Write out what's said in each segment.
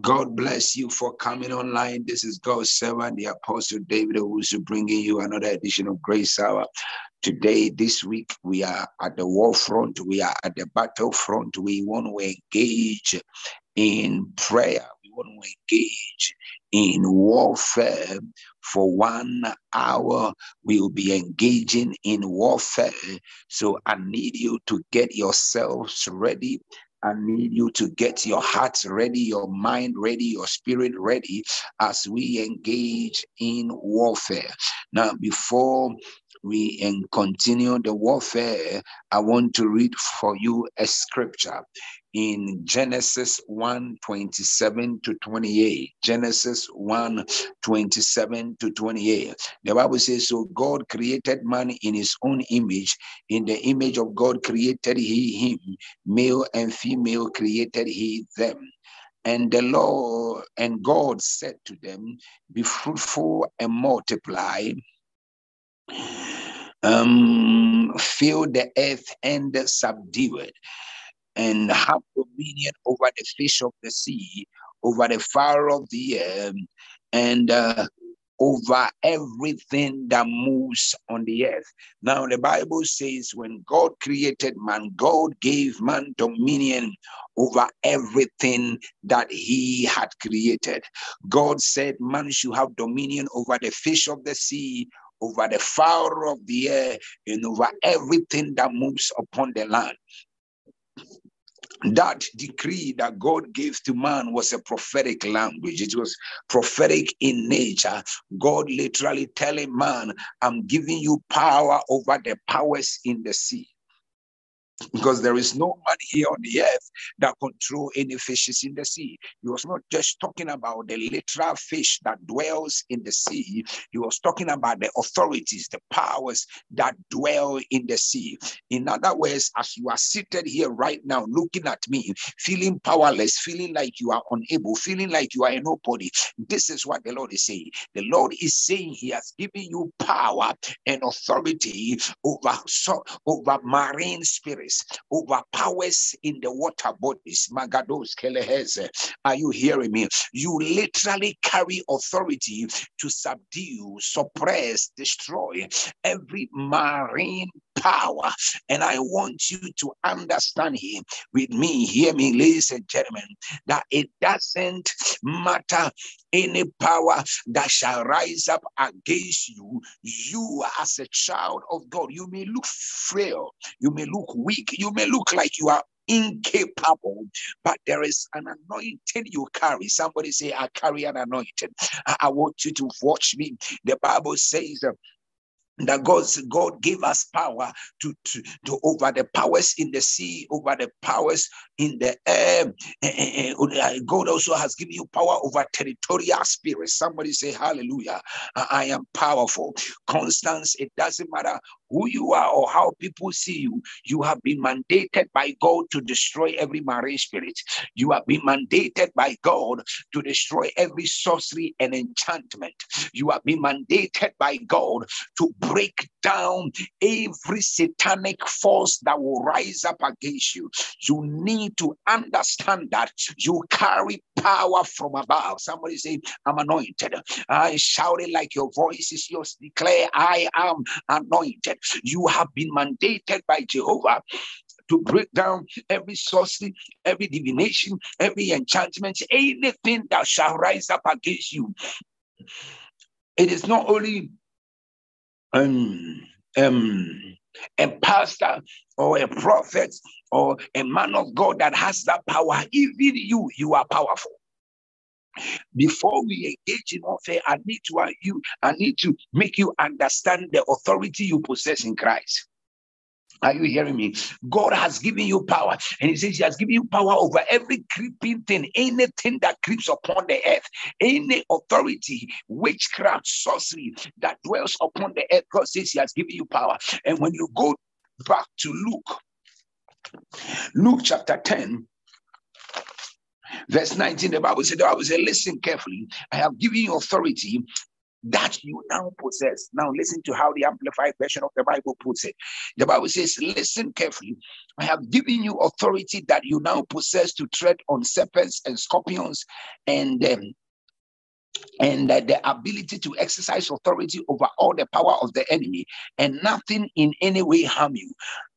God bless you for coming online. This is God's servant, the Apostle David Owusu, bringing you another edition of Grace Hour. Today, this week, we are at the war front. We are at the battlefront. We want to engage in prayer. We want to engage in warfare for one hour. We will be engaging in warfare. So I need you to get yourselves ready I need you to get your heart ready, your mind ready, your spirit ready as we engage in warfare. Now, before we and continue the warfare, I want to read for you a scripture in Genesis 1 27 to 28. Genesis 1 27 to 28. The Bible says, So God created man in his own image. In the image of God created he him, male and female created he them. And the Lord and God said to them, Be fruitful and multiply um, fill the earth and subdue it and have dominion over the fish of the sea, over the fire of the air, and uh, over everything that moves on the earth. Now, the Bible says when God created man, God gave man dominion over everything that he had created. God said man should have dominion over the fish of the sea, over the fowl of the air, and over everything that moves upon the land that decree that God gave to man was a prophetic language. It was prophetic in nature. God literally telling man, I'm giving you power over the powers in the sea because there is no man here on the earth that control any fishes in the sea. He was not just talking about the literal fish that dwells in the sea. He was talking about the authorities, the powers that dwell in the sea. In other words, as you are seated here right now, looking at me, feeling powerless, feeling like you are unable, feeling like you are a nobody, this is what the Lord is saying. The Lord is saying He has given you power and authority over, over marine spirits overpowers in the water bodies. Magados Keleheze. Are you hearing me? You literally carry authority to subdue, suppress, destroy every marine power. And I want you to understand here with me, hear me, ladies and gentlemen, that it doesn't matter any power that shall rise up against you. You, as a child of God, you may look frail, you may look weak, you may look like you are incapable, but there is an anointing you carry. Somebody say, I carry an anointing. I, I want you to watch me. The Bible says, uh, that God, God gave us power to, to, to over the powers in the sea, over the powers in the air. Eh, eh, eh, oh, God also has given you power over territorial spirits. Somebody say, Hallelujah. I am powerful. Constance, it doesn't matter who you are or how people see you, you have been mandated by God to destroy every marine spirit. You have been mandated by God to destroy every sorcery and enchantment. You have been mandated by God to break down every satanic force that will rise up against you. You need to understand that you carry power from above. Somebody say, I'm anointed. I shout it like your voice is yours. Declare, I am anointed. You have been mandated by Jehovah to break down every sorcery, every divination, every enchantment, anything that shall rise up against you. It is not only um, um, a pastor or a prophet or a man of God that has that power. Even you, you are powerful. Before we engage in warfare, I need to uh, you, I need to make you understand the authority you possess in Christ. Are you hearing me? God has given you power, and He says He has given you power over every creeping thing, anything that creeps upon the earth, any authority, witchcraft, sorcery that dwells upon the earth. God says He has given you power. And when you go back to Luke, Luke chapter 10, Verse 19, the Bible said, I Bible said, listen carefully. I have given you authority that you now possess. Now, listen to how the Amplified version of the Bible puts it. The Bible says, Listen carefully. I have given you authority that you now possess to tread on serpents and scorpions and um, and uh, the ability to exercise authority over all the power of the enemy and nothing in any way harm you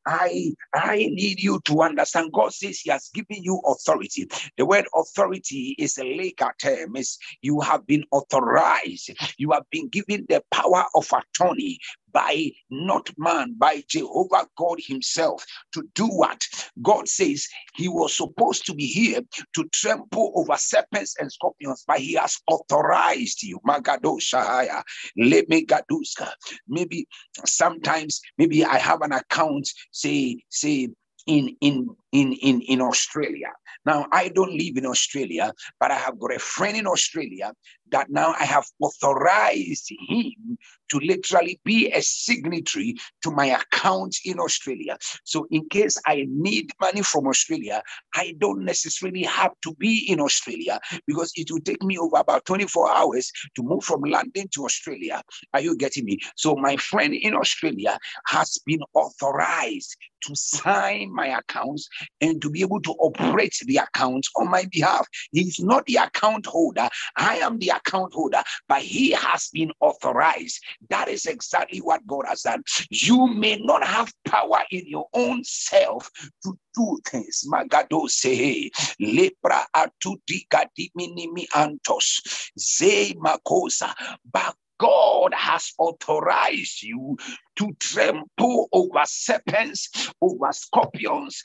I I need you to understand. God says He has given you authority. The word authority is a legal term. It's you have been authorized. You have been given the power of attorney by not man, by Jehovah God Himself to do what God says He was supposed to be here to trample over serpents and scorpions, but He has authorized you. Magadoshaya, Lemegaduska. Maybe sometimes, maybe I have an account say say in in in in in Australia. Now I don't live in Australia, but I have got a friend in Australia that now I have authorized him to literally be a signatory to my account in Australia. So, in case I need money from Australia, I don't necessarily have to be in Australia because it will take me over about 24 hours to move from London to Australia. Are you getting me? So, my friend in Australia has been authorized to sign my accounts and to be able to operate the accounts on my behalf. He's not the account holder, I am the account holder, but he has been authorized. That is exactly what God has done. You may not have power in your own self to do things. Magado say, lepra atutika diminimi antos, ze makosa, but God has authorized you to trample over serpents, over scorpions.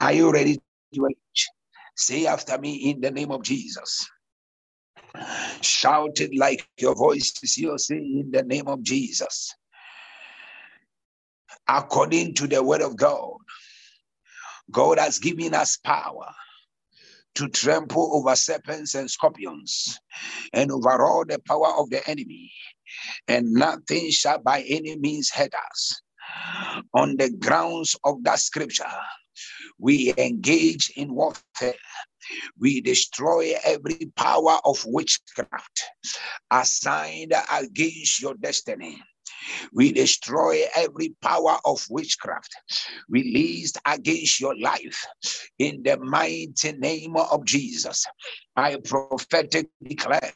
Are you ready to Say after me in the name of Jesus. Shout it like your voice is yours in the name of Jesus. According to the word of God, God has given us power to trample over serpents and scorpions and over all the power of the enemy, and nothing shall by any means hurt us. On the grounds of that scripture, we engage in warfare we destroy every power of witchcraft assigned against your destiny. We destroy every power of witchcraft released against your life in the mighty name of Jesus. I prophetically declare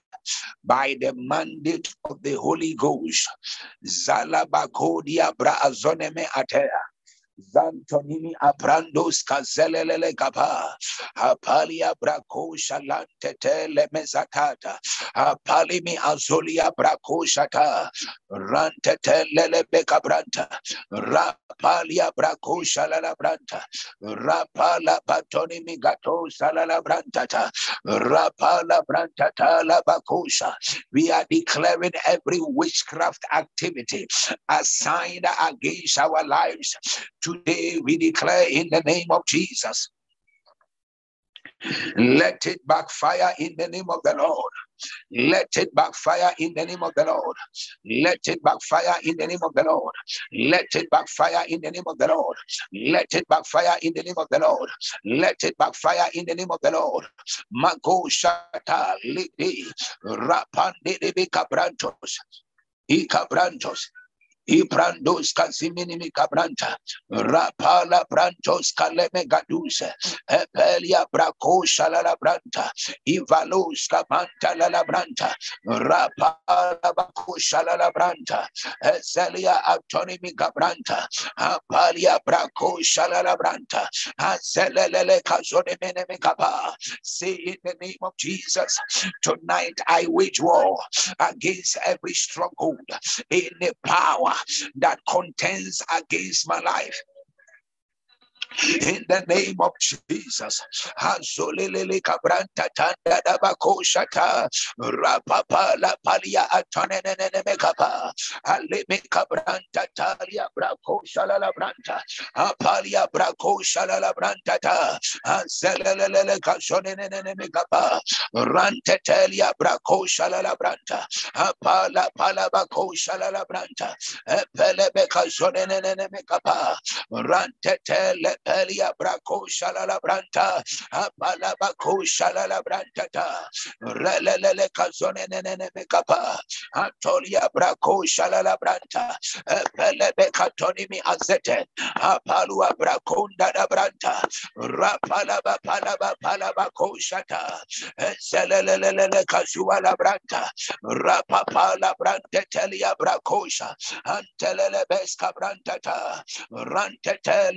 by the mandate of the Holy Ghost. Zalabakodia Atea. Zantonini Abrandos Kazelele Gaba, Apalia Braco Shalante Tele Mezatata, Apalimi Azulia Braco Shata, Rante Tele Becabranta, Rapalia Braco Shalala Branta, Rapala Patoni Migato Salala Brantata, Rapala Brantata La Bacosha. We are declaring every witchcraft activity assigned against our lives Today we declare in the name of Jesus. Let it backfire in the name of the Lord. Let it backfire in the name of the Lord. Let it backfire in the name of the Lord. Let it backfire in the name of the Lord. Let it backfire in the name of the Lord. Let it backfire in the name of the Lord. Mago shata lidi rapande de cabrantos. Ibrandos Casimini Cabranta, Rapala Brantos Caleme Gadusa, Epelia Braco Shalala Branta, Ivalos Capanta La Branta, Rapala Baco Shalala Branta, Ezelia Antonimi Cabranta, Apalia Braco Shalala Branta, Azelele Casone Meneme Capa. Say in the name of Jesus, tonight I wage war against every stronghold in the power that contends against my life in the name of Jesus. Kabranta tanda da rapapa la palia mekapa. Kabranta talia brako shalala branta. Apalia brako shalala branta ta. Mekapa. Rante telia brako shalala branta. Apala pala bako shalala branta. Epele mekapa. Rante tele Epelia Braco Shalala Branta, Apalabaco Shalala Brantata, Relele Cazone Mekapa, Antolia Braco Shalala Branta, Epelebe Catonimi Azete, Apalua Braconda da Branta, Rapalaba Palaba Palaba Koshata, Zelele Kazuala Branta, Rapapala Brante Telia Bracosha, Antelele Besca Brantata, Rantete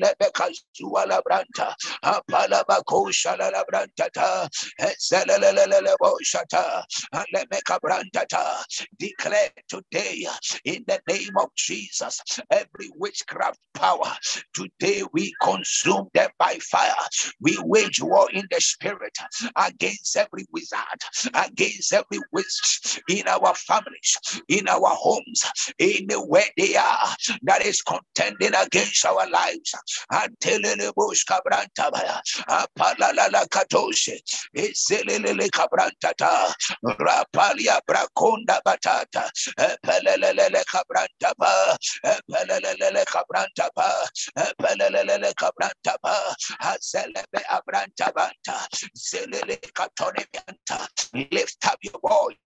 Lebekazuala Branta, Apalaba Kosha La Brantata, Zelele Boshata, Alemeka Brantata, declare today in the name of Jesus every witchcraft power. Today we consume them by fire. We wage war in the spirit against every wizard, against every witch in our families, in our homes, in anywhere they are that is contending against our lives. Kabrantata, rapalia brakonda batata, epelelele kabrantaba, epelelele kabrantaba, epelelele kabrantaba, azelebe abrantabanta, zelele. Lift up your voice,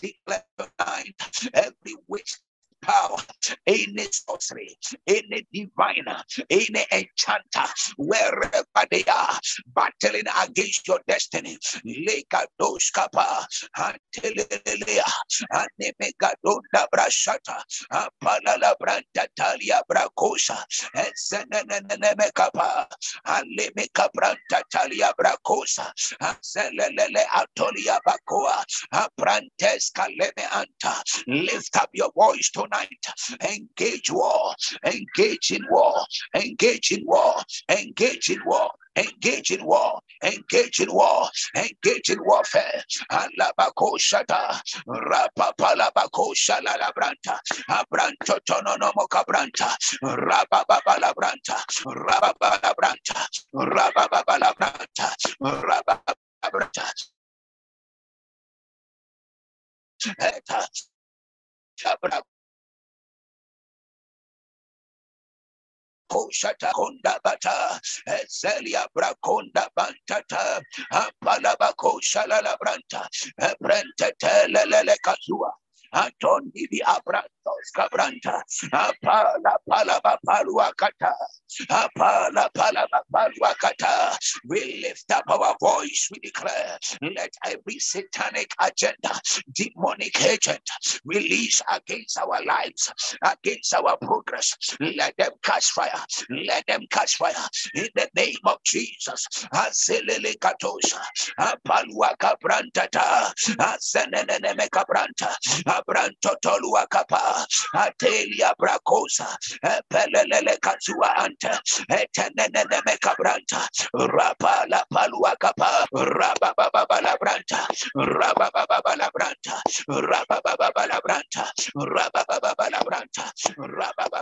declare tonight every witch power, any sorcery, any diviner, any enchanter, wherever they are, battling against your destiny. Lekadoskapa, Antelelea, Anemegadonda Brashata, Apalala Brantatalia Bracosa, Esenenemekapa, Alemeka Brantatalia Bracosa, Azelele Atolia Bacoa, Aprantes Kaleme Anta. Lift up your voice tonight. Engage war, engage in war, engage in war, engage in war. Engage in war, engage in war, engage in warfare. Alabako shata, rapapalabako shalalabranta, abranto tononomo cabranta, rabababalabranta, rababalabranta, rabababalabranta, rababalabranta. Eta, koshata konda bata ezelia brakonda bantata apalaba koshalala branta brenta telele kazua Antoni di abrantos cabranta apala palaba paluakata apala palaba paluakata we lift up our voice we declare let every satanic agenda demonic agent release against our lives against our progress let them catch fire. Let them catch fire. In the name of Jesus. Aselele katosha apaluaka brantata asenene kabranta abranto tolua kapa atelia brakosa pelelele kazua anta. Etenene mekabranta rapa la palua kapa raba baba la branta raba baba la branta raba baba la branta raba baba la branta raba baba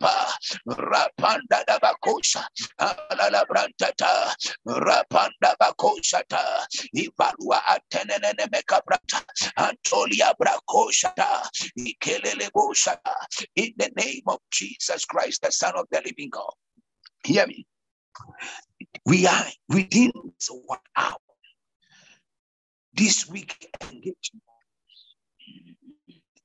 de rapanda da bakosha alala brantata rapanda bakosha ta ivalua atenene mekabrata antolia brakosha ta ikelele bosha in the name of Jesus Christ the son of the living God. Hear me. We are within one hour. This week engagement.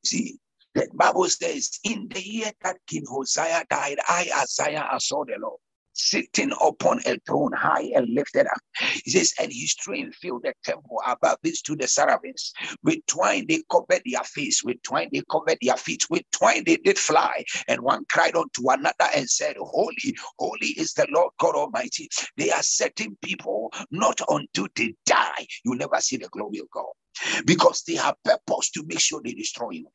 See the Bible says, in the year that King Hosea died, I, Isaiah, I saw the Lord sitting upon a throne high and lifted up. He says, and his train filled the temple above this to the seraphims. With twine they covered their face, with twine they covered their feet, with twine they did fly. And one cried unto another and said, Holy, holy is the Lord God Almighty. They are setting people not until they die. You never see the glory of God because they have purpose to make sure they destroy you.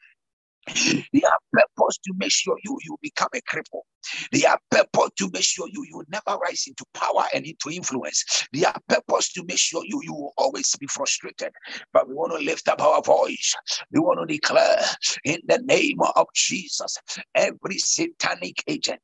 Have purpose to make sure you, you become a cripple. They are purpose to make sure you you never rise into power and into influence. They are purpose to make sure you you will always be frustrated. But we want to lift up our voice. We want to declare in the name of Jesus every satanic agent,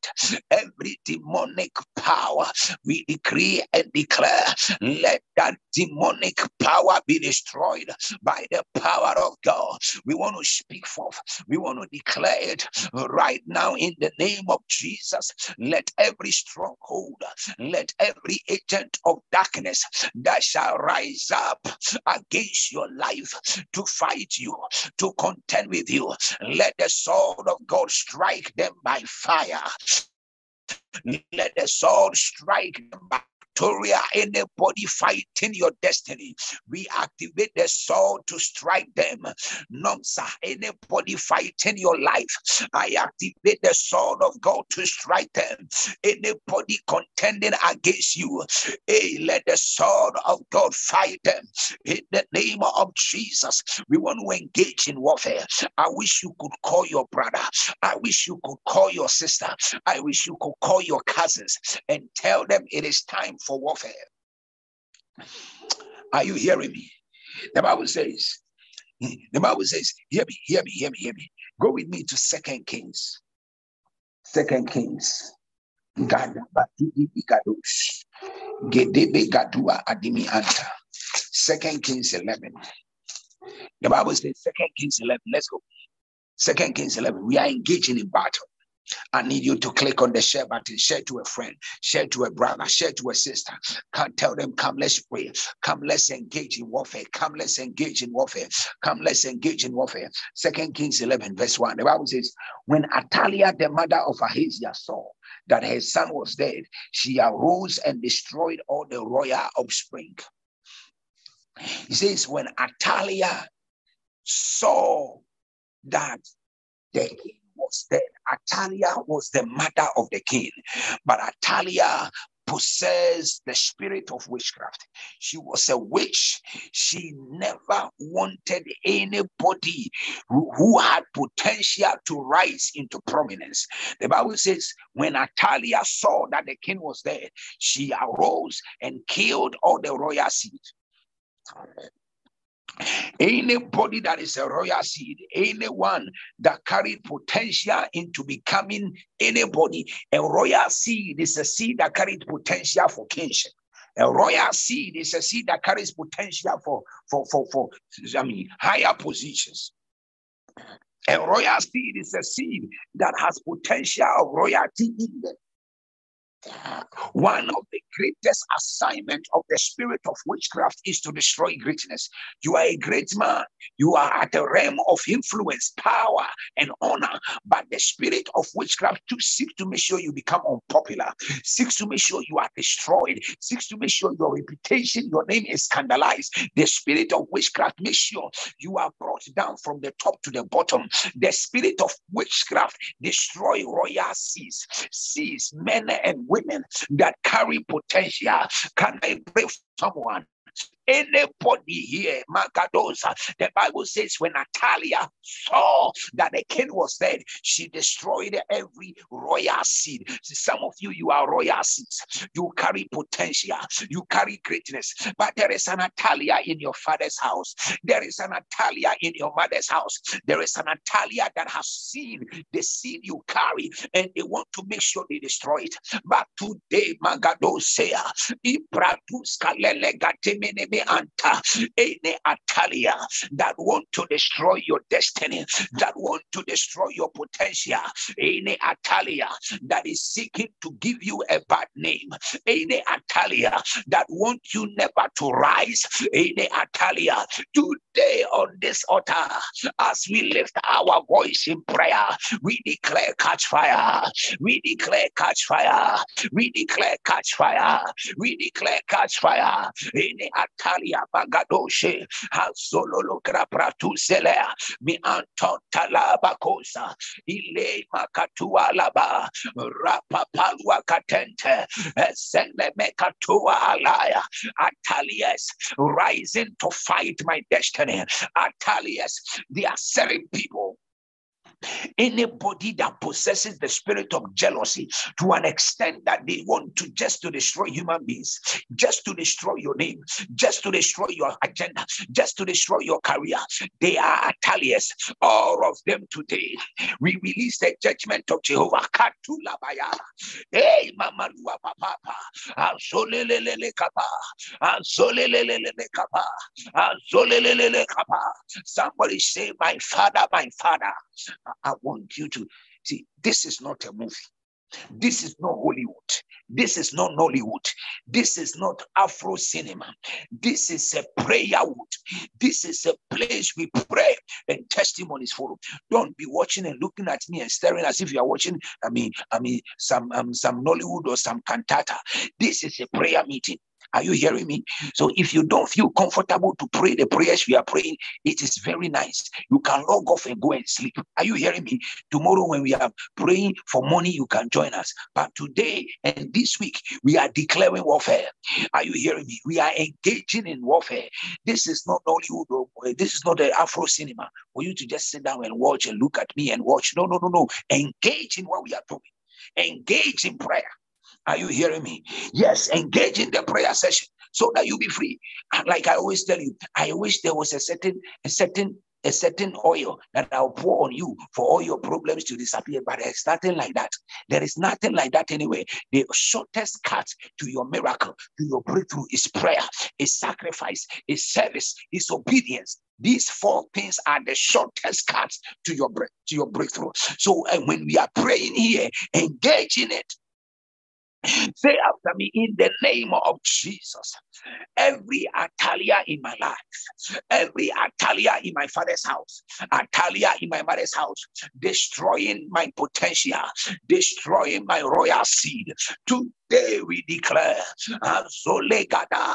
every demonic power, we decree and declare let that demonic power be destroyed by the power of God. We want to speak forth. We want to declare it right now in the name of Jesus. Jesus, let every stronghold, let every agent of darkness that shall rise up against your life to fight you, to contend with you, let the sword of God strike them by fire. Let the sword strike them by Victoria, anybody fighting your destiny, we activate the sword to strike them. Nomsa, anybody fighting your life, I activate the sword of God to strike them. Anybody contending against you, hey, let the sword of God fight them. In the name of Jesus, we want to engage in warfare. I wish you could call your brother. I wish you could call your sister. I wish you could call your cousins and tell them it is time for warfare. Are you hearing me? The Bible says, the Bible says, hear me, hear me, hear me, hear me. Go with me to Second Kings. Second Kings. Second Kings 11. The Bible says, Second Kings 11. Let's go. Second Kings 11. We are engaging in battle. I need you to click on the share button, share to a friend, share to a brother, share to a sister. Can't tell them, come, let's pray. Come, let's engage in warfare. Come, let's engage in warfare. Come, let's engage in warfare. Second Kings 11, verse 1. The Bible says, When Athaliah, the mother of Ahaziah, saw that her son was dead, she arose and destroyed all the royal offspring. He says, When Athaliah saw that the was dead. Athaliah was the mother of the king, but Athaliah possessed the spirit of witchcraft. She was a witch. She never wanted anybody who, had potential to rise into prominence. The Bible says, when Athaliah saw that the king was dead, she arose and killed all the royal seed. Anybody that is a royal seed, anyone that carried potential into becoming anybody, a royal seed is a seed that carried potential for kingship. A royal seed is a seed that carries potential for, for, for, for I mean, higher positions. A royal seed is a seed that has potential of royalty in them. One of the greatest assignment of the spirit of witchcraft is to destroy greatness. You are a great man. You are at the realm of influence, power, and honor. But the spirit of witchcraft to seek to make sure you become unpopular, seeks to make sure you are destroyed, seeks to make sure your reputation, your name is scandalized. The spirit of witchcraft makes sure you are brought down from the top to the bottom. The spirit of witchcraft destroy royal seas, seas, men and women that carry potential. Can I pray someone? Anybody here, Magadosa, the Bible says when Athaliah saw that the king was dead, she destroyed every royal seed. Some of you, you are royal seeds. You carry potential, you carry greatness, but there is an Athaliah in your father's house. There is an Athaliah in your mother's house. There is an Athaliah that has seen the seed you carry and they want to make sure they destroy it. But today, Magadosea, anta any athaliah that want to destroy your destiny, that want to destroy your potential, any athaliah that is seeking to give you a bad name, any athaliah that want you never to rise, any athaliah today on this altar, as we lift our voice in prayer, we declare catch fire, we declare catch fire, we declare catch fire, we declare catch fire, any Athaliah Bagadoshe, Hazololo Grapratu Selea, Mi Anton Talabacosa, Ile Makatua Laba, Rapapalua Katente, Sende Mekatua Alaya, Athaliahs rising to fight my destiny. Atalias, they are people Anybody that possesses the spirit of jealousy to an extent that they want to just to destroy human beings, just to destroy your name, just to destroy your agenda, just to destroy your career, they are Athaliahs. All of them today. We release the judgment of Jehovah. Katula baya. Hey, Mama Lua Papa. Azolelele kapa. Azolelele kapa. Azolelele kapa. Somebody say, My father, my father. I want you to see this is not a movie. This is not Hollywood. This is not Nollywood. This is not Afro cinema. This is a prayer wood. This is a place we pray and testimonies follow. Don't be watching and looking at me and staring as if you are watching. I mean, I mean, some um, some Nollywood or some cantata. This is a prayer meeting. Are you hearing me? So if you don't feel comfortable to pray the prayers we are praying, it is very nice. You can log off and go and sleep. Are you hearing me? Tomorrow, when we are praying for money, you can join us. But today and this week, we are declaring warfare. Are you hearing me? We are engaging in warfare. This is not Hollywood. This is not the Afro cinema for you to just sit down and watch and look at me and watch. No, no, no, no. Engage in what we are doing. Engage in prayer. Are you hearing me? Yes, engage in the prayer session so that you be free. And like I always tell you, I wish there was a certain, a certain, a certain oil that I'll pour on you for all your problems to disappear. But it's nothing like that. There is nothing like that anyway. The shortest cut to your miracle, to your breakthrough is prayer, is sacrifice, is service, is obedience. These four things are the shortest cuts to your break, to your breakthrough. So uh, when we are praying here, engage in it Say after me in the name of Jesus. Every Athaliah in my life, every Athaliah in my father's house, Athaliah in my mother's house, destroying my potential, destroying my royal seed. Today we declare, Azolegada,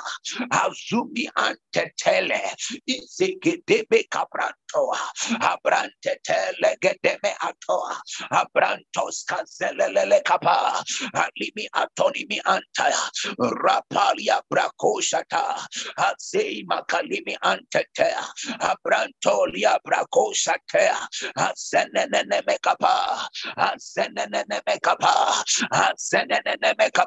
Azumi antetele, Izegedebe kabrantoa, Abrantetele gedeme atoa, Abrantos kazelele kapa, Alimi atonimi antaya, Rapalia brakoshata, Azei makalimi antetea, Abrantolia brakosatea, Azenene mekapa, Azenene mekapa, Azenene mekapa,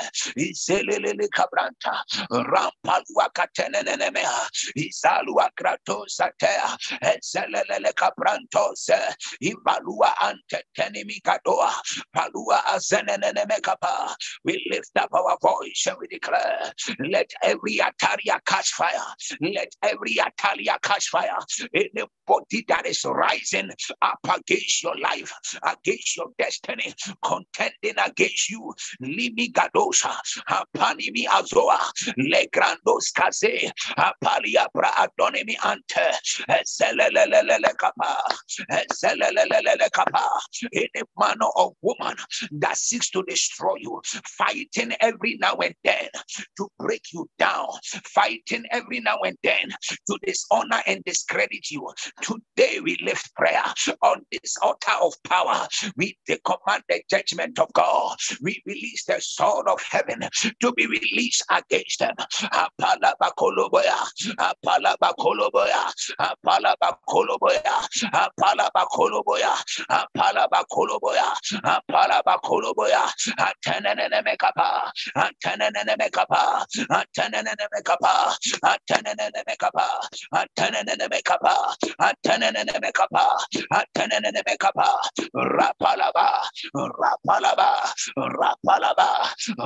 Iselele Kabranta, Rampalua Katenene Mea, Izalua Kratosatea, Eselele Kabrantos, Ibalua Ante Tenimikadoa, Palua Azenene Mekapa. We lift up our voice and we declare, let every Athaliah catch fire. Let every Athaliah catch fire. Anybody that is rising up against your life, against your destiny, contending against you, Limi Gadosa, Apanimi Azoa, Legrandos Kaze, Apalia Bra Adonimi Ante, Zelelelele Kapa, Zelelelele Kapa, any man or woman that seeks to destroy you, fighting every now and then to break you down, fighting every now and then to dishonor and discredit you. Today we lift prayer on this altar of power. We command the judgment of God. We release the sword of heaven to be released against them. Apalabakoloboya, apalabakoloboya, apalabakoloboya, apalabakoloboya, apalabakoloboya, apalabakoloboya, atenenene mekapa, atenenene mekapa, atenenene mekapa, atenenene mekapa, atenenene mekapa, atenenene mekapa, atenenene mekapa, rapalaba, rapalaba, rapalaba,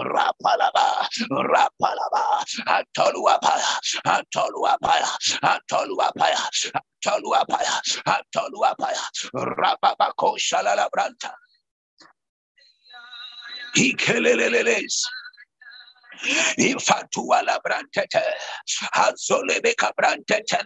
rapalaba, rapalaba, atoluapaya, atoluapaya, atoluapaya, atoluapaya, atoluapaya, rapabako shalalabranta. Ikeleleles. Infatuala brantete. Hazolebe kabrantete.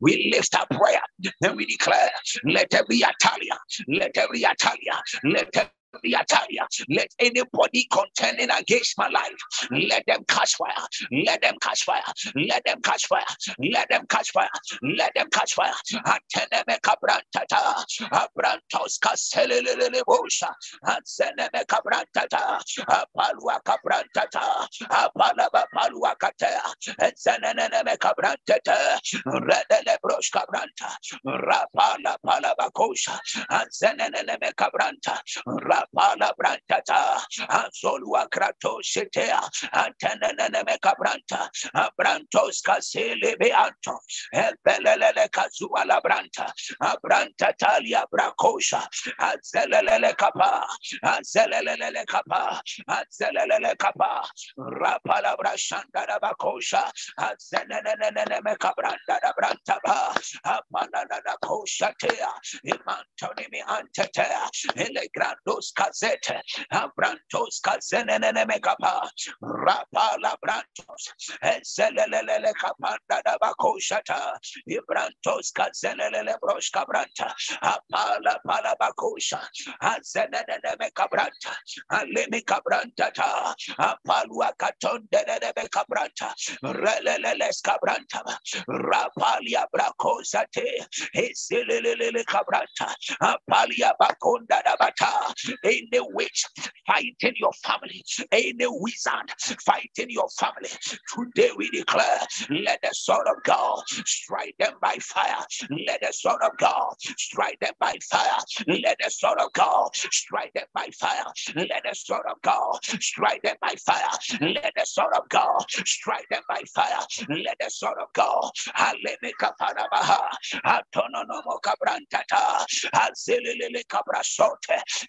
We lift up prayer and we declare, let every Athaliah, let every Athaliah, let every let anybody contending against my life, let them catch fire. Let them catch fire. Let them catch fire. Let them catch fire. Let them catch fire. Ateneme kabrantata. Abrantos kaselelele bosha. Atseneme kabrantata. Apalua kabrantata. Apalaba palua katea. Etseneneme kabrantata. Redele brosh kabranta. Rapala palaba kosha. Atseneneme Rapala brantata, Azolua kratosetea, Antanene cabranta, Abrantos casele beanto, Elbelele cazuala branta, Abranta talia bracosha, Azelele capa, Azelele capa, Azelele capa, Rapala brashanda bacosha, Azelele cabranda da brantaba, Apana kosha tea, Imantoni mi antetea, Ele grando kazete, abrantos kazenene megapa, rapa la brantos, ezelelele kapanda da kazenele brosh kabranta, apala pala bakosha, azenene mekabranta, alemi kabranta ta, apalua katonde de mekabranta, relele skabranta, rapalia brakosate, ezelelele kabranta, apalia bakonda da bata, any witch fighting your family, any wizard fighting your family. Today we declare, let the Son of God strike them by fire. Let the Son of God strike them by fire. Let the Son of God strike them by fire. Let the Son of God strike them by fire. Let the Son of God strike them by fire. Let the Son of God.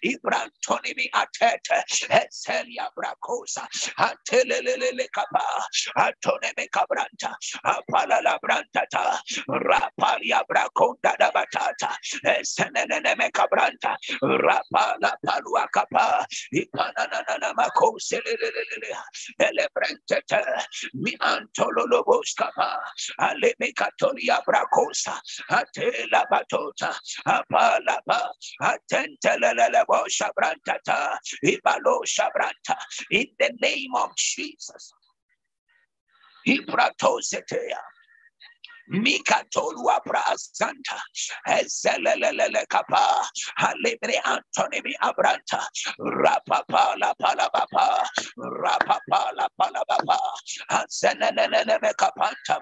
Ibrantoni mi atete. Ezelia bracosa. Atelelele kapa. Atone me cabranta. Apala la brantata. Rapalia braconda da batata. Esenene me cabranta. Rapala palua capa. Ipanana macose. Elebrentete. Mi antololobos capa. Ale me catolia bracosa. Atela batota. Apala pa. Atentelele shabrantata. Ibalo shabranta. In the name of Jesus. Ibratosetea. Mikatolua Prasanta, Ezelelele Kapa, Halibre Antonimi Abranta, Rapapa la Palabapa, Rapapa la Palabapa, Azenene Kapanta,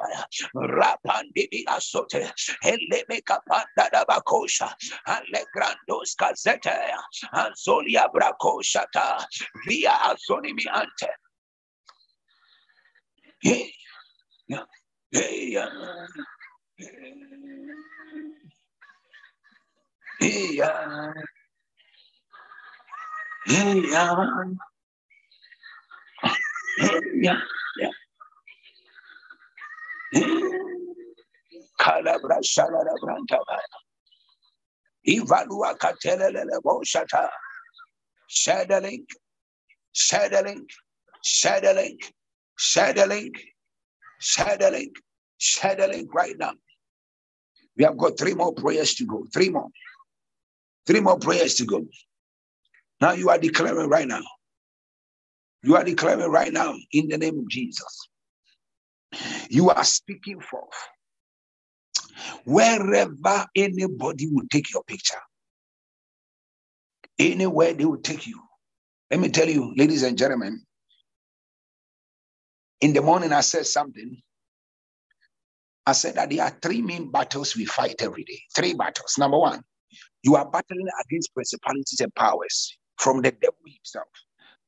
Rapandibi Asote, Eleme Kapanda da Bakosha, Alegrandos Kazete, Anzolia Brakoshata, Via Azonimi Ante. Yeah. Hey, uh, hey, uh, hey, uh, hey, uh, Calabra Shalada Brantaba. Ivalua Catelele Boshata. Shadowlink, shadowlink right now. We have got three more prayers to go. Three more. Three more prayers to go. Now you are declaring right now. You are declaring right now in the name of Jesus. You are speaking forth. Wherever anybody will take your picture, anywhere they will take you. Let me tell you, ladies and gentlemen, in the morning, I said something. I said that there are three main battles we fight every day. Three battles. Number one, you are battling against principalities and powers from the devil himself.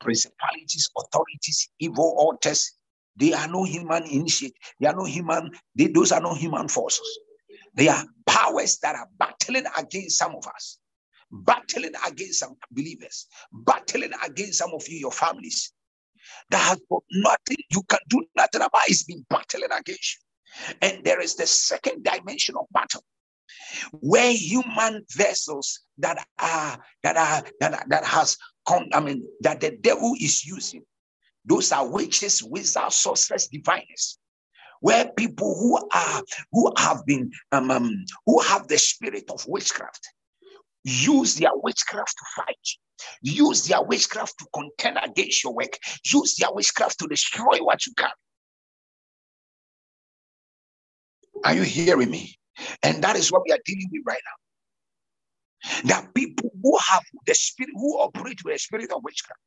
Principalities, authorities, evil altars, they are no human initiate. They are no human, they, those are no human forces. They are powers that are battling against some of us, battling against some believers, battling against some of you, your families, that has got nothing you can do nothing about It's been battling against you. And there is the second dimension of battle where human vessels that are that are that, are, that has come, I mean that the devil is using Those are witches, wizards, sorcerers, diviners. Where people who are who have been um, um who have the spirit of witchcraft use their witchcraft to fight. Use their witchcraft to contend against your work. Use their witchcraft to destroy what you can. Are you hearing me? And that is what we are dealing with right now. There are people who have the spirit who operate with the spirit of witchcraft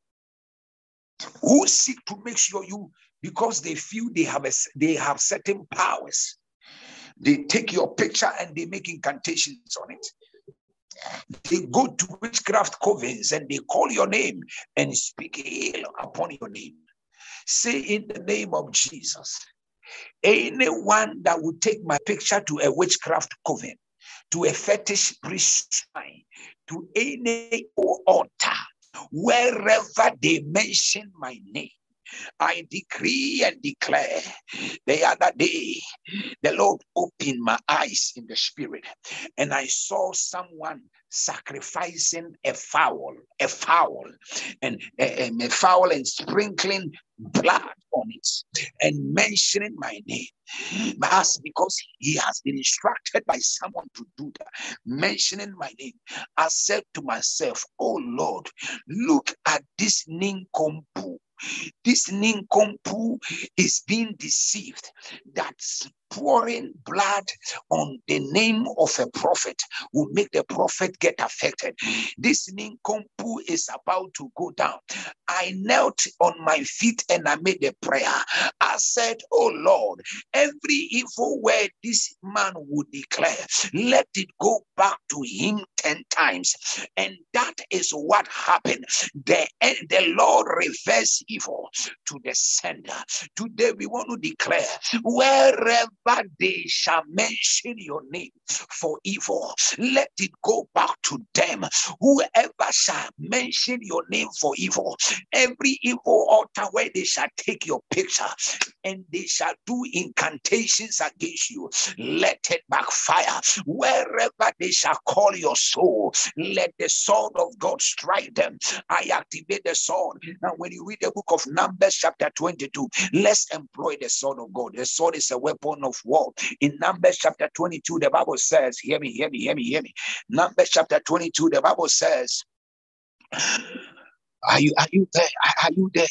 who seek to make sure you because they feel they have a, they have certain powers. They take your picture and they make incantations on it they go to witchcraft covens and they call your name and speak ill upon your name say in the name of jesus anyone that would take my picture to a witchcraft coven to a fetish priest shrine to any altar wherever they mention my name. I decree and declare the other day, the Lord opened my eyes in the spirit, and I saw someone sacrificing a fowl, a fowl, and a, a fowl and sprinkling blood on it and mentioning my name. That's because he has been instructed by someone to do that, mentioning my name. I said to myself, Oh Lord, look at this nincompoop this nincompoop is being deceived. That's pouring blood on the name of a prophet will make the prophet get affected. This nincompoop is about to go down. I knelt on my feet and I made a prayer. I said, Oh Lord, every evil word this man would declare, let it go back to him 10 times. And that is what happened. The, the Lord reversed evil to the sender. Today we want to declare wherever they shall mention your name for evil, let it go back to them. Whoever shall mention your name for evil, every evil altar where they shall take your picture and they shall do incantations against you, let it backfire. Wherever they shall call your soul, let the sword of God strike them. I activate the sword. Now, when you read the book of Numbers, chapter 22, let's employ the sword of God. The sword is a weapon of war. In Numbers chapter 22, the Bible says, Hear me, hear me, hear me, hear me. Numbers chapter 22, the Bible says, are you are you there? Are you there?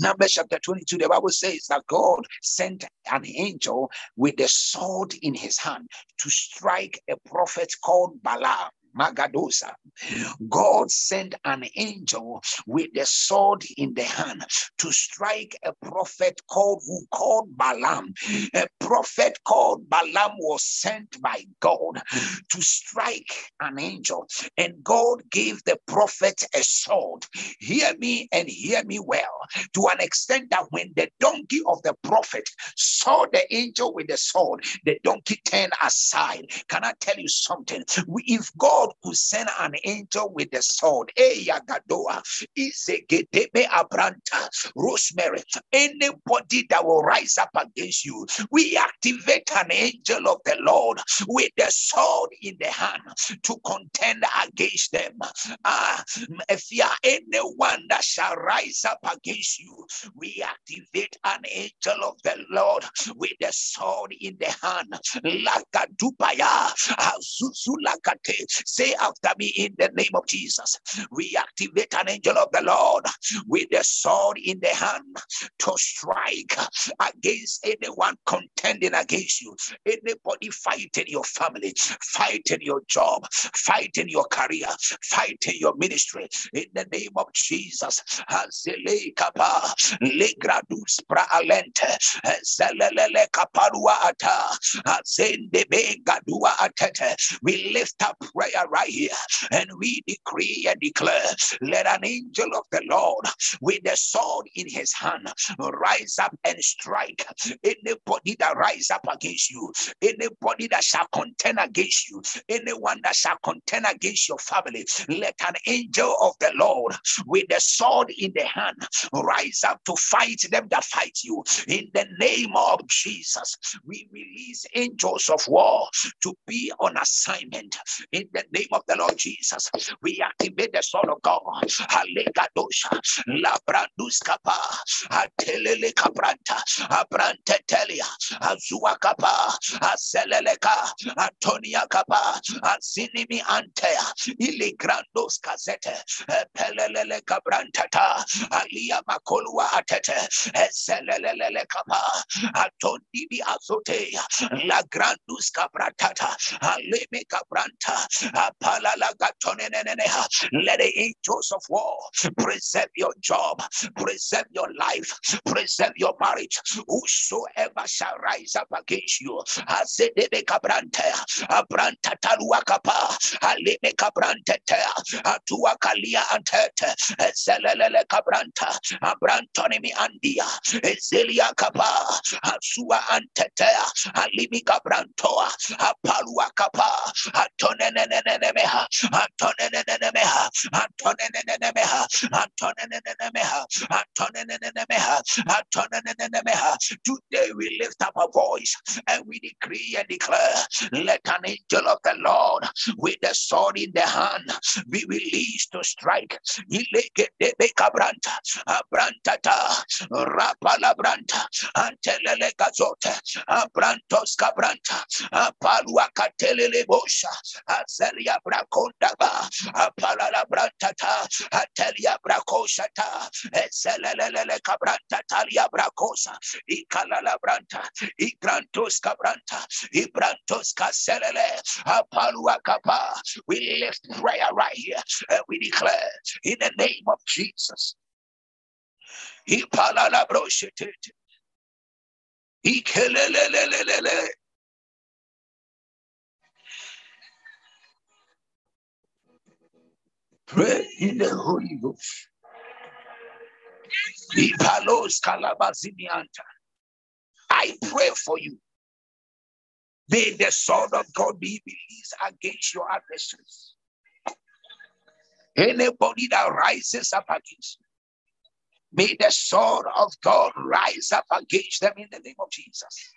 Numbers chapter 22, the Bible says that God sent an angel with a sword in his hand to strike a prophet called Balaam. Magadosa. God sent an angel with the sword in the hand to strike a prophet called who called Balaam. A prophet called Balaam was sent by God to strike an angel, and God gave the prophet a sword. Hear me and hear me well. To an extent that when the donkey of the prophet saw the angel with the sword, the donkey turned aside. Can I tell you something? If God God could send an angel with the sword. Eyagadoa, Izegedebe Abranta, Rosemary, anybody that will rise up against you, we activate an angel of the Lord with the sword in the hand to contend against them. Ah, if you are anyone that shall rise up against you, we activate an angel of the Lord with the sword in the hand. Lakadubaya, Azuzulakate, Say after me in the name of Jesus. We activate an angel of the Lord with the sword in the hand to strike against anyone contending against you. Anybody fighting your family, fighting your job, fighting your career, fighting your ministry. In the name of Jesus. We lift up prayer right here and we decree and declare let an angel of the Lord with the sword in his hand rise up and strike anybody that rise up against you, anybody that shall contend against you, anyone that shall contend against your family. Let an angel of the Lord with the sword in the hand rise up to fight them that fight you. In the name of Jesus, we release angels of war to be on assignment in the name of the Lord Jesus, we activate the sword of God. Alegadosha, Labranduskapa, Atelele Cabranta, Abrantetelia, Azuakapa, Aseleleka, Antonia Kapa, Azinimi Antea, Iligrandos Casete, Pelele Cabrantata, Alia Makolua Atete, Eselele Kapa, Atondibi Azote, La Grandus Cabratata, Aleme Cabranta, let the angels of war preserve your job, preserve your life, preserve your marriage. Whosoever shall rise up against you, Azedebe Cabrante, Abranta Taluakapa, Aleme Cabrante, Atuakalia Antete, Zelele Cabranta, Abrantonimi Andia, Ezelia Kapa, Asua Antetea, Alimi Cabrantoa, Apalua Kapa, Today we lift up a voice and we decree and declare, let an angel of the Lord with the sword in the hand be released to strike. Branta, Abrantata, Rapalabranta, Antelele Gazote, Abrantos Cabranta, Apalua Catelele Bosha, Azelia Bracondaba, Apalala Brantata, Atelia Bracoshata, Ezelele Cabranta, Talia Bracosa, Ikalala Branta, Igrantos Cabranta, Ibrantos Caselele, Apalua Capa. We lift prayer right here and we declare in the name of Jesus. Ipalala broshete. Ikelelelelele. Pray in the Holy Ghost. I pray for you. May the sword of God be released against your adversaries. Anybody that rises up against you, may the sword of God rise up against them in the name of Jesus.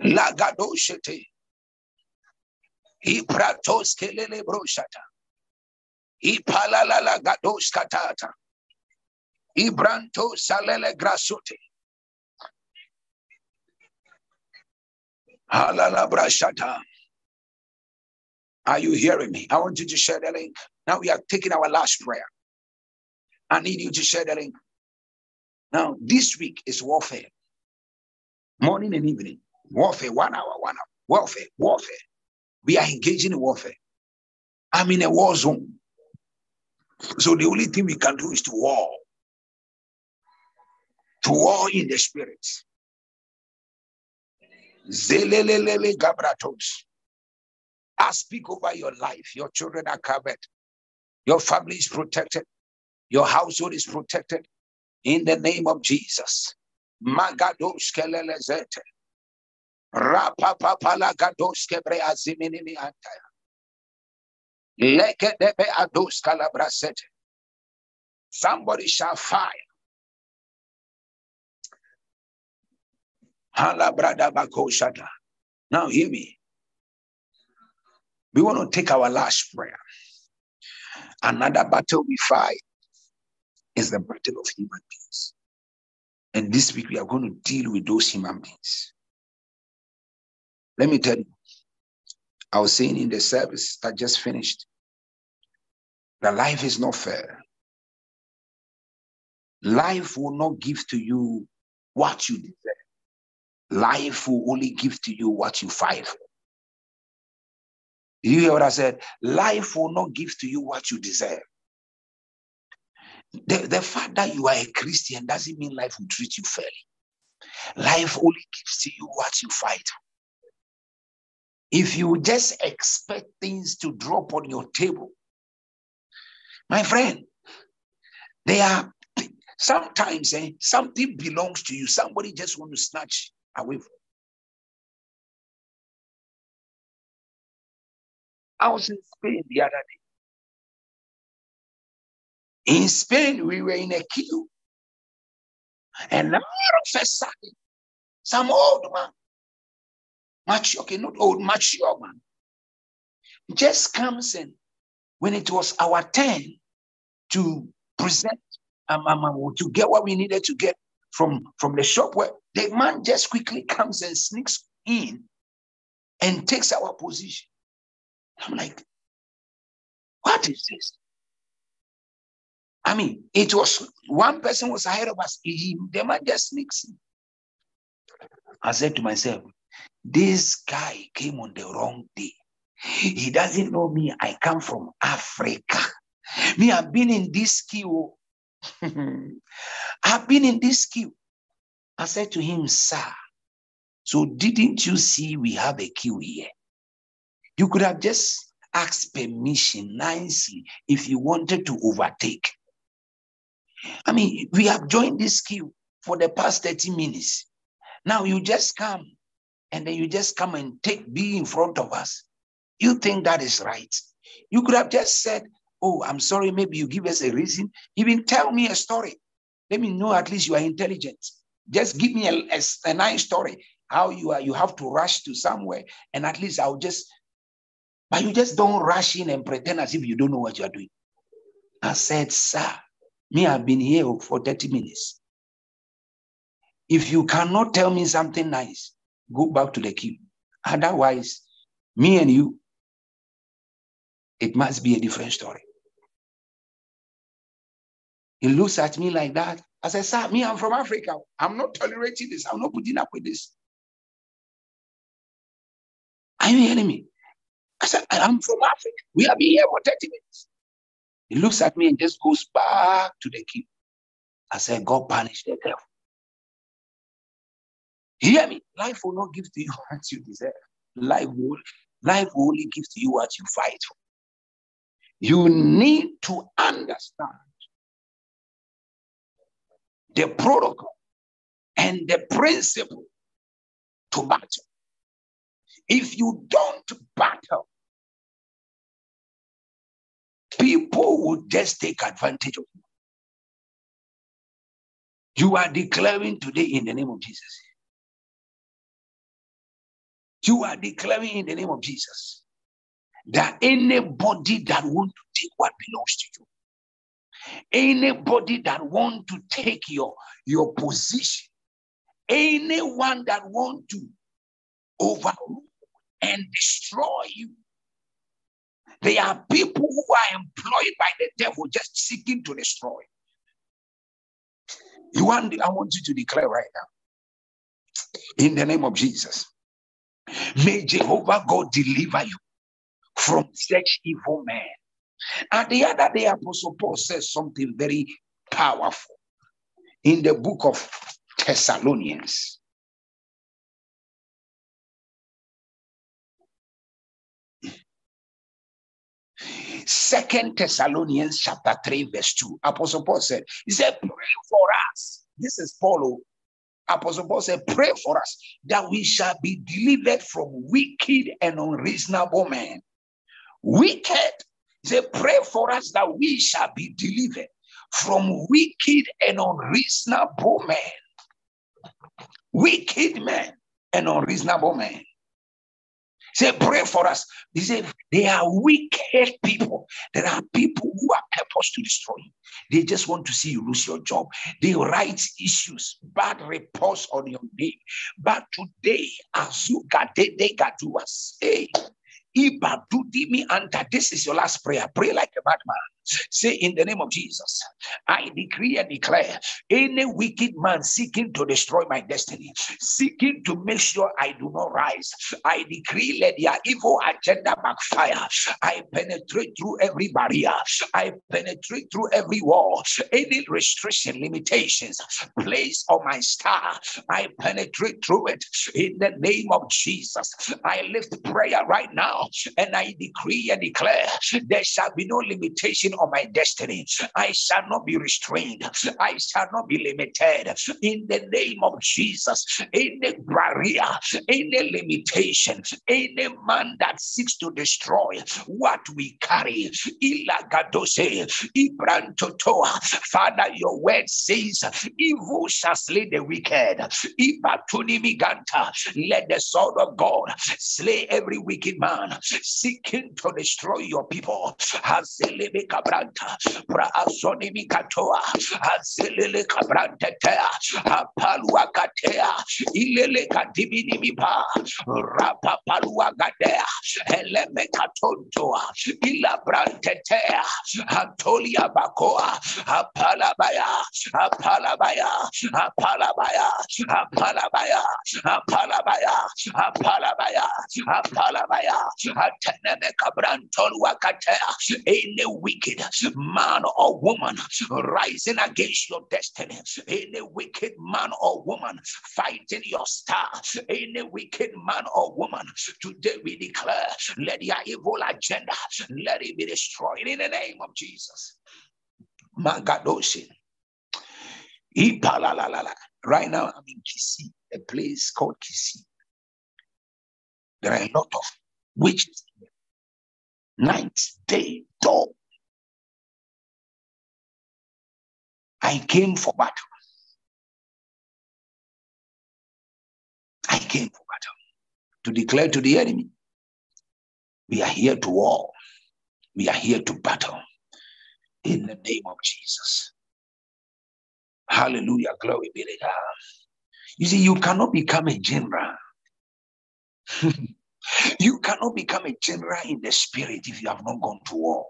Lagadoshete. Ipratos kelele broshata. Ipalala gados katata. Ibranto salele grasote. Halala brashata. Are you hearing me? I want you to share the link. Now we are taking our last prayer. I need you to share the link. Now, this week is warfare. Morning and evening. Warfare, one hour, one hour. Warfare, warfare. We are engaging in warfare. I'm in a war zone. So the only thing we can do is to war. To war in the spirit. Zelelelele gabratos. I speak over your life. Your children are covered. Your family is protected. Your household is protected. In the name of Jesus. Magados kelelezete. Rapapapala gados kebre aziminimi antaya. Leke debe ados kalabrasete. Somebody shall fire. Halabrada bakoshata. Now hear me. We want to take our last prayer. Another battle we fight is the battle of human beings. And this week we are going to deal with those human beings. Let me tell you, I was saying in the service that just finished that life is not fair. Life will not give to you what you deserve. Life will only give to you what you fight for. You hear what I said? Life will not give to you what you deserve. The, the fact that you are a Christian doesn't mean life will treat you fairly. Life only gives to you what you fight for. If you just expect things to drop on your table, my friend, they are sometimes eh, something belongs to you. Somebody just want to snatch away from. I was in Spain the other day. In Spain, we were in a queue. And all of a sudden, some old man, mature, okay, not old, mature man, just comes in when it was our turn to present um, um, um, to get what we needed to get from from the shop where the man just quickly comes and sneaks in and takes our position. I'm like, what is this? I mean, it was one person was ahead of us. He, the man just sneaks in. I said to myself, this guy came on the wrong day. He doesn't know me. I come from Africa. Me, I've been in this queue. I've been in this queue. I said to him, Sir, so didn't you see we have a queue here? You could have just asked permission nicely if you wanted to overtake. I mean, we have joined this queue for the past 30 minutes. Now you just come and then you just come and take be in front of us. You think that is right. You could have just said, Oh, I'm sorry, maybe you give us a reason. Even tell me a story. Let me know at least you are intelligent. Just give me a, a, a nice story. How you are, you have to rush to somewhere, and at least I'll just, but you just don't rush in and pretend as if you don't know what you are doing. I said, Sir, me, I've been here for 30 minutes. If you cannot tell me something nice, go back to the queue. Otherwise, me and you, it must be a different story. He looks at me like that. I said, Sir, me, I'm from Africa. I'm not tolerating this. I'm not putting up with this. Are you hearing me? I said, I'm from Africa. We have been here for 30 minutes. He looks at me and just goes back to the king. I said, God punish the devil. Hear me? Life will not give to you what you deserve. Life will, life will only give to you what you fight for. You need to understand the protocol and the principle to battle. If you don't battle, people will just take advantage of you. You are declaring today in the name of Jesus. You are declaring in the name of Jesus that anybody that want to take what belongs to you, anybody that want to take your, your position, anyone that want to overrule and destroy you, They are people who are employed by the devil just seeking to destroy. You want, I want you to declare right now, in the name of Jesus, may Jehovah God deliver you from such evil men. And the other day, Apostle Paul says something very powerful in the book of Thessalonians. Second Thessalonians chapter 3, verse 2. Apostle Paul said, He said, Pray for us. This is Paul. Oh, Apostle Paul said, Pray for us that we shall be delivered from wicked and unreasonable men. Wicked. He said, Pray for us that we shall be delivered from wicked and unreasonable men. Wicked men and unreasonable men. Say, pray for us. He said, they are wicked people. There are people who are purpose to destroy you. They just want to see you lose your job. They write issues, bad reports on your name. But today, as Azuka de de Gaduas. Hey, me and this is your last prayer. Pray like a madman. Say in the name of Jesus, I decree and declare any wicked man seeking to destroy my destiny, seeking to make sure I do not rise. I decree let their evil agenda backfire. I penetrate through every barrier. I penetrate through every wall. Any restriction, limitations placed on my star, I penetrate through it in the name of Jesus. I lift prayer right now and I decree and declare there shall be no limitation on my destiny. I shall not be restrained. I shall not be limited. In the name of Jesus, any barrier, any limitation, any man that seeks to destroy what we carry, Father, your word says, evil shall slay the wicked. Let the sword of God slay every wicked man seeking to destroy your people. Kabranta, pra azonimi katoa, hazelele kabrantetea, apalua katea, ilele kadibini mipa, rapa palua gadea, eleme katontoa, ila brantetea, antolia bakoa, apalabaya, apalabaya, apalabaya, apalabaya, apalabaya, apalabaya, apalabaya, ateneme kabrantol wakatea, any wicked man or woman rising against your destiny, any wicked man or woman fighting your star, any wicked man or woman, today we declare, let your evil agenda, let it be destroyed in the name of Jesus. Magadoshi. Right now, I'm in Kisii, a place called Kisii. There are a lot of witches. Night, day, dawn. I came for battle. I came for battle to declare to the enemy, we are here to war. We are here to battle in the name of Jesus. Hallelujah. Glory be to God. You see, you cannot become a general. you cannot become a general in the spirit if you have not gone to war.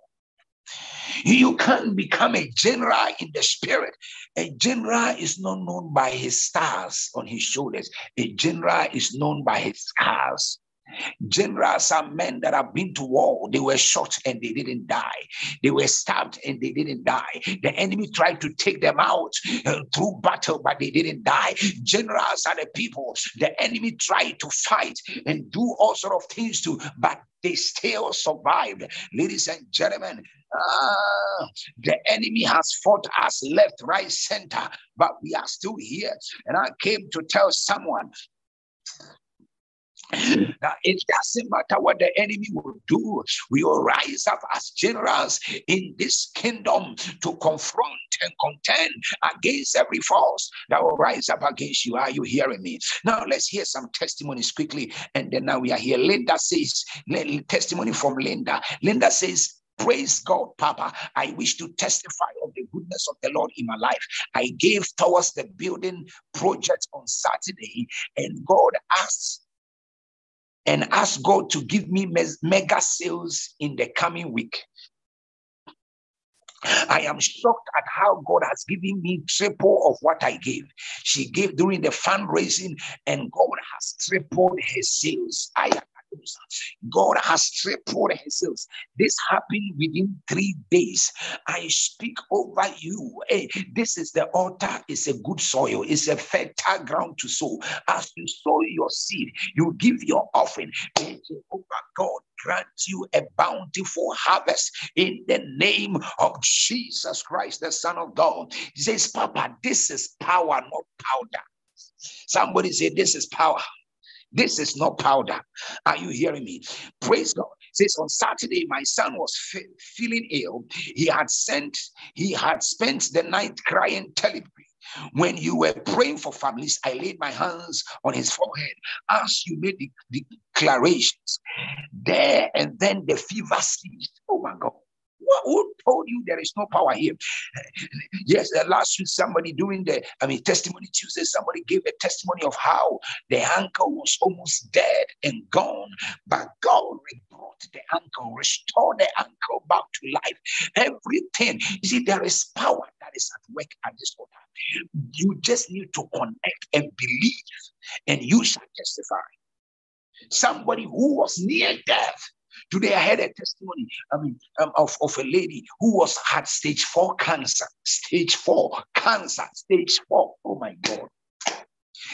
You can't become a general in the spirit. A general is not known by his stars on his shoulders. A general is known by his scars. Generals are men that have been to war. They were shot and they didn't die. They were stabbed and they didn't die. The enemy tried to take them out uh, through battle, but they didn't die. Generals are the people the enemy tried to fight and do all sort of things to, but they still survived. Ladies and gentlemen, uh, the enemy has fought us left, right, center, but we are still here. And I came to tell someone now, it doesn't matter what the enemy will do, we will rise up as generals in this kingdom to confront and contend against every force that will rise up against you. Are you hearing me? Now, let's hear some testimonies quickly. And then now we are here. Linda says, testimony from Linda. Linda says, Praise God, Papa. I wish to testify of the goodness of the Lord in my life. I gave towards the building project on Saturday, and God asked and ask God to give me mega sales in the coming week. I am shocked at how God has given me triple of what I gave. She gave during the fundraising, and God has tripled her sales. I God has tripled sales. This happened within three days. I speak over you. Hey, this is the altar, it's a good soil, it's a fertile ground to sow. As you sow your seed, you give your offering. Jehovah God grant you a bountiful harvest in the name of Jesus Christ, the Son of God. He says, Papa, this is power, not powder. Somebody say, This is power this is not powder. Are you hearing me? Praise God. says on Saturday, my son was feeling ill. He had sent, he had spent the night crying terribly. When you were praying for families, I laid my hands on his forehead as you made the declarations. There and then the fever ceased. Oh my God. Who told you there is no power here? Yes, last week somebody doing the, I mean, testimony Tuesday, somebody gave a testimony of how the ankle was almost dead and gone, but God brought the ankle, restored the ankle back to life. Everything. You see, there is power that is at work at this altar. You just need to connect and believe, and you shall testify. Somebody who was near death Today I had a testimony, I mean, um, of, of a lady who was had stage four cancer, stage four cancer, stage four. Oh my God.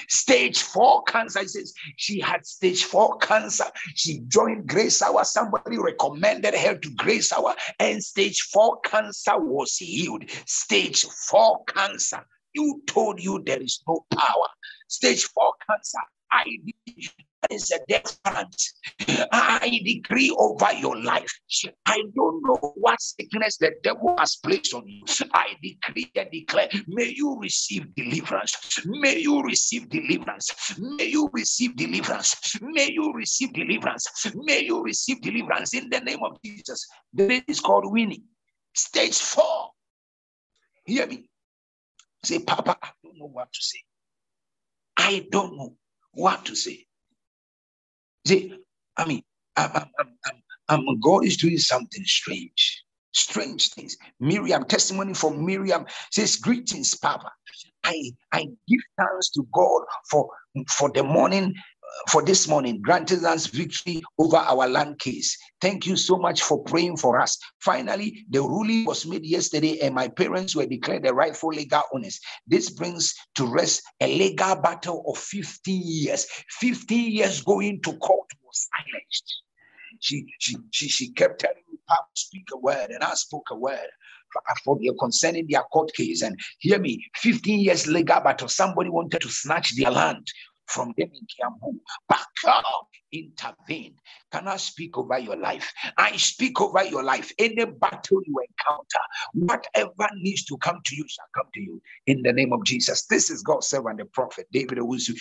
Stage four cancer. He says she had stage four cancer. She joined Grace Hour. Somebody recommended her to Grace Hour, and stage four cancer was healed. Stage four cancer. You told you there is no power. Stage four cancer. I is a death sentence. I decree over your life. I don't know what sickness the devil has placed on you. I decree and declare, may you receive deliverance. May you receive deliverance. May you receive deliverance. May you receive deliverance. May you receive deliverance in the name of Jesus. Name is called winning. Stage four. Hear me. Say, Papa, I don't know what to say. I don't know what to say. See, I mean, I'm, I'm, I'm, God is doing something strange, strange things. Miriam, testimony from Miriam says, Greetings, Papa. I, I give thanks to God for, for the morning for this morning, granted us victory over our land case. Thank you so much for praying for us. Finally, the ruling was made yesterday, and my parents were declared the rightful legal owners. This brings to rest a legal battle of 50 years. 50 years going to court was silenced. She, she, she, she kept telling me, Papa, speak a word, and I spoke a word for their concerning their court case. And hear me, 15 years legal battle, somebody wanted to snatch their land from them in Kiambu. Back up, intervene. Can I speak over your life? I speak over your life. Any battle you encounter, whatever needs to come to you shall come to you in the name of Jesus. This is God's servant, the prophet David Owusu.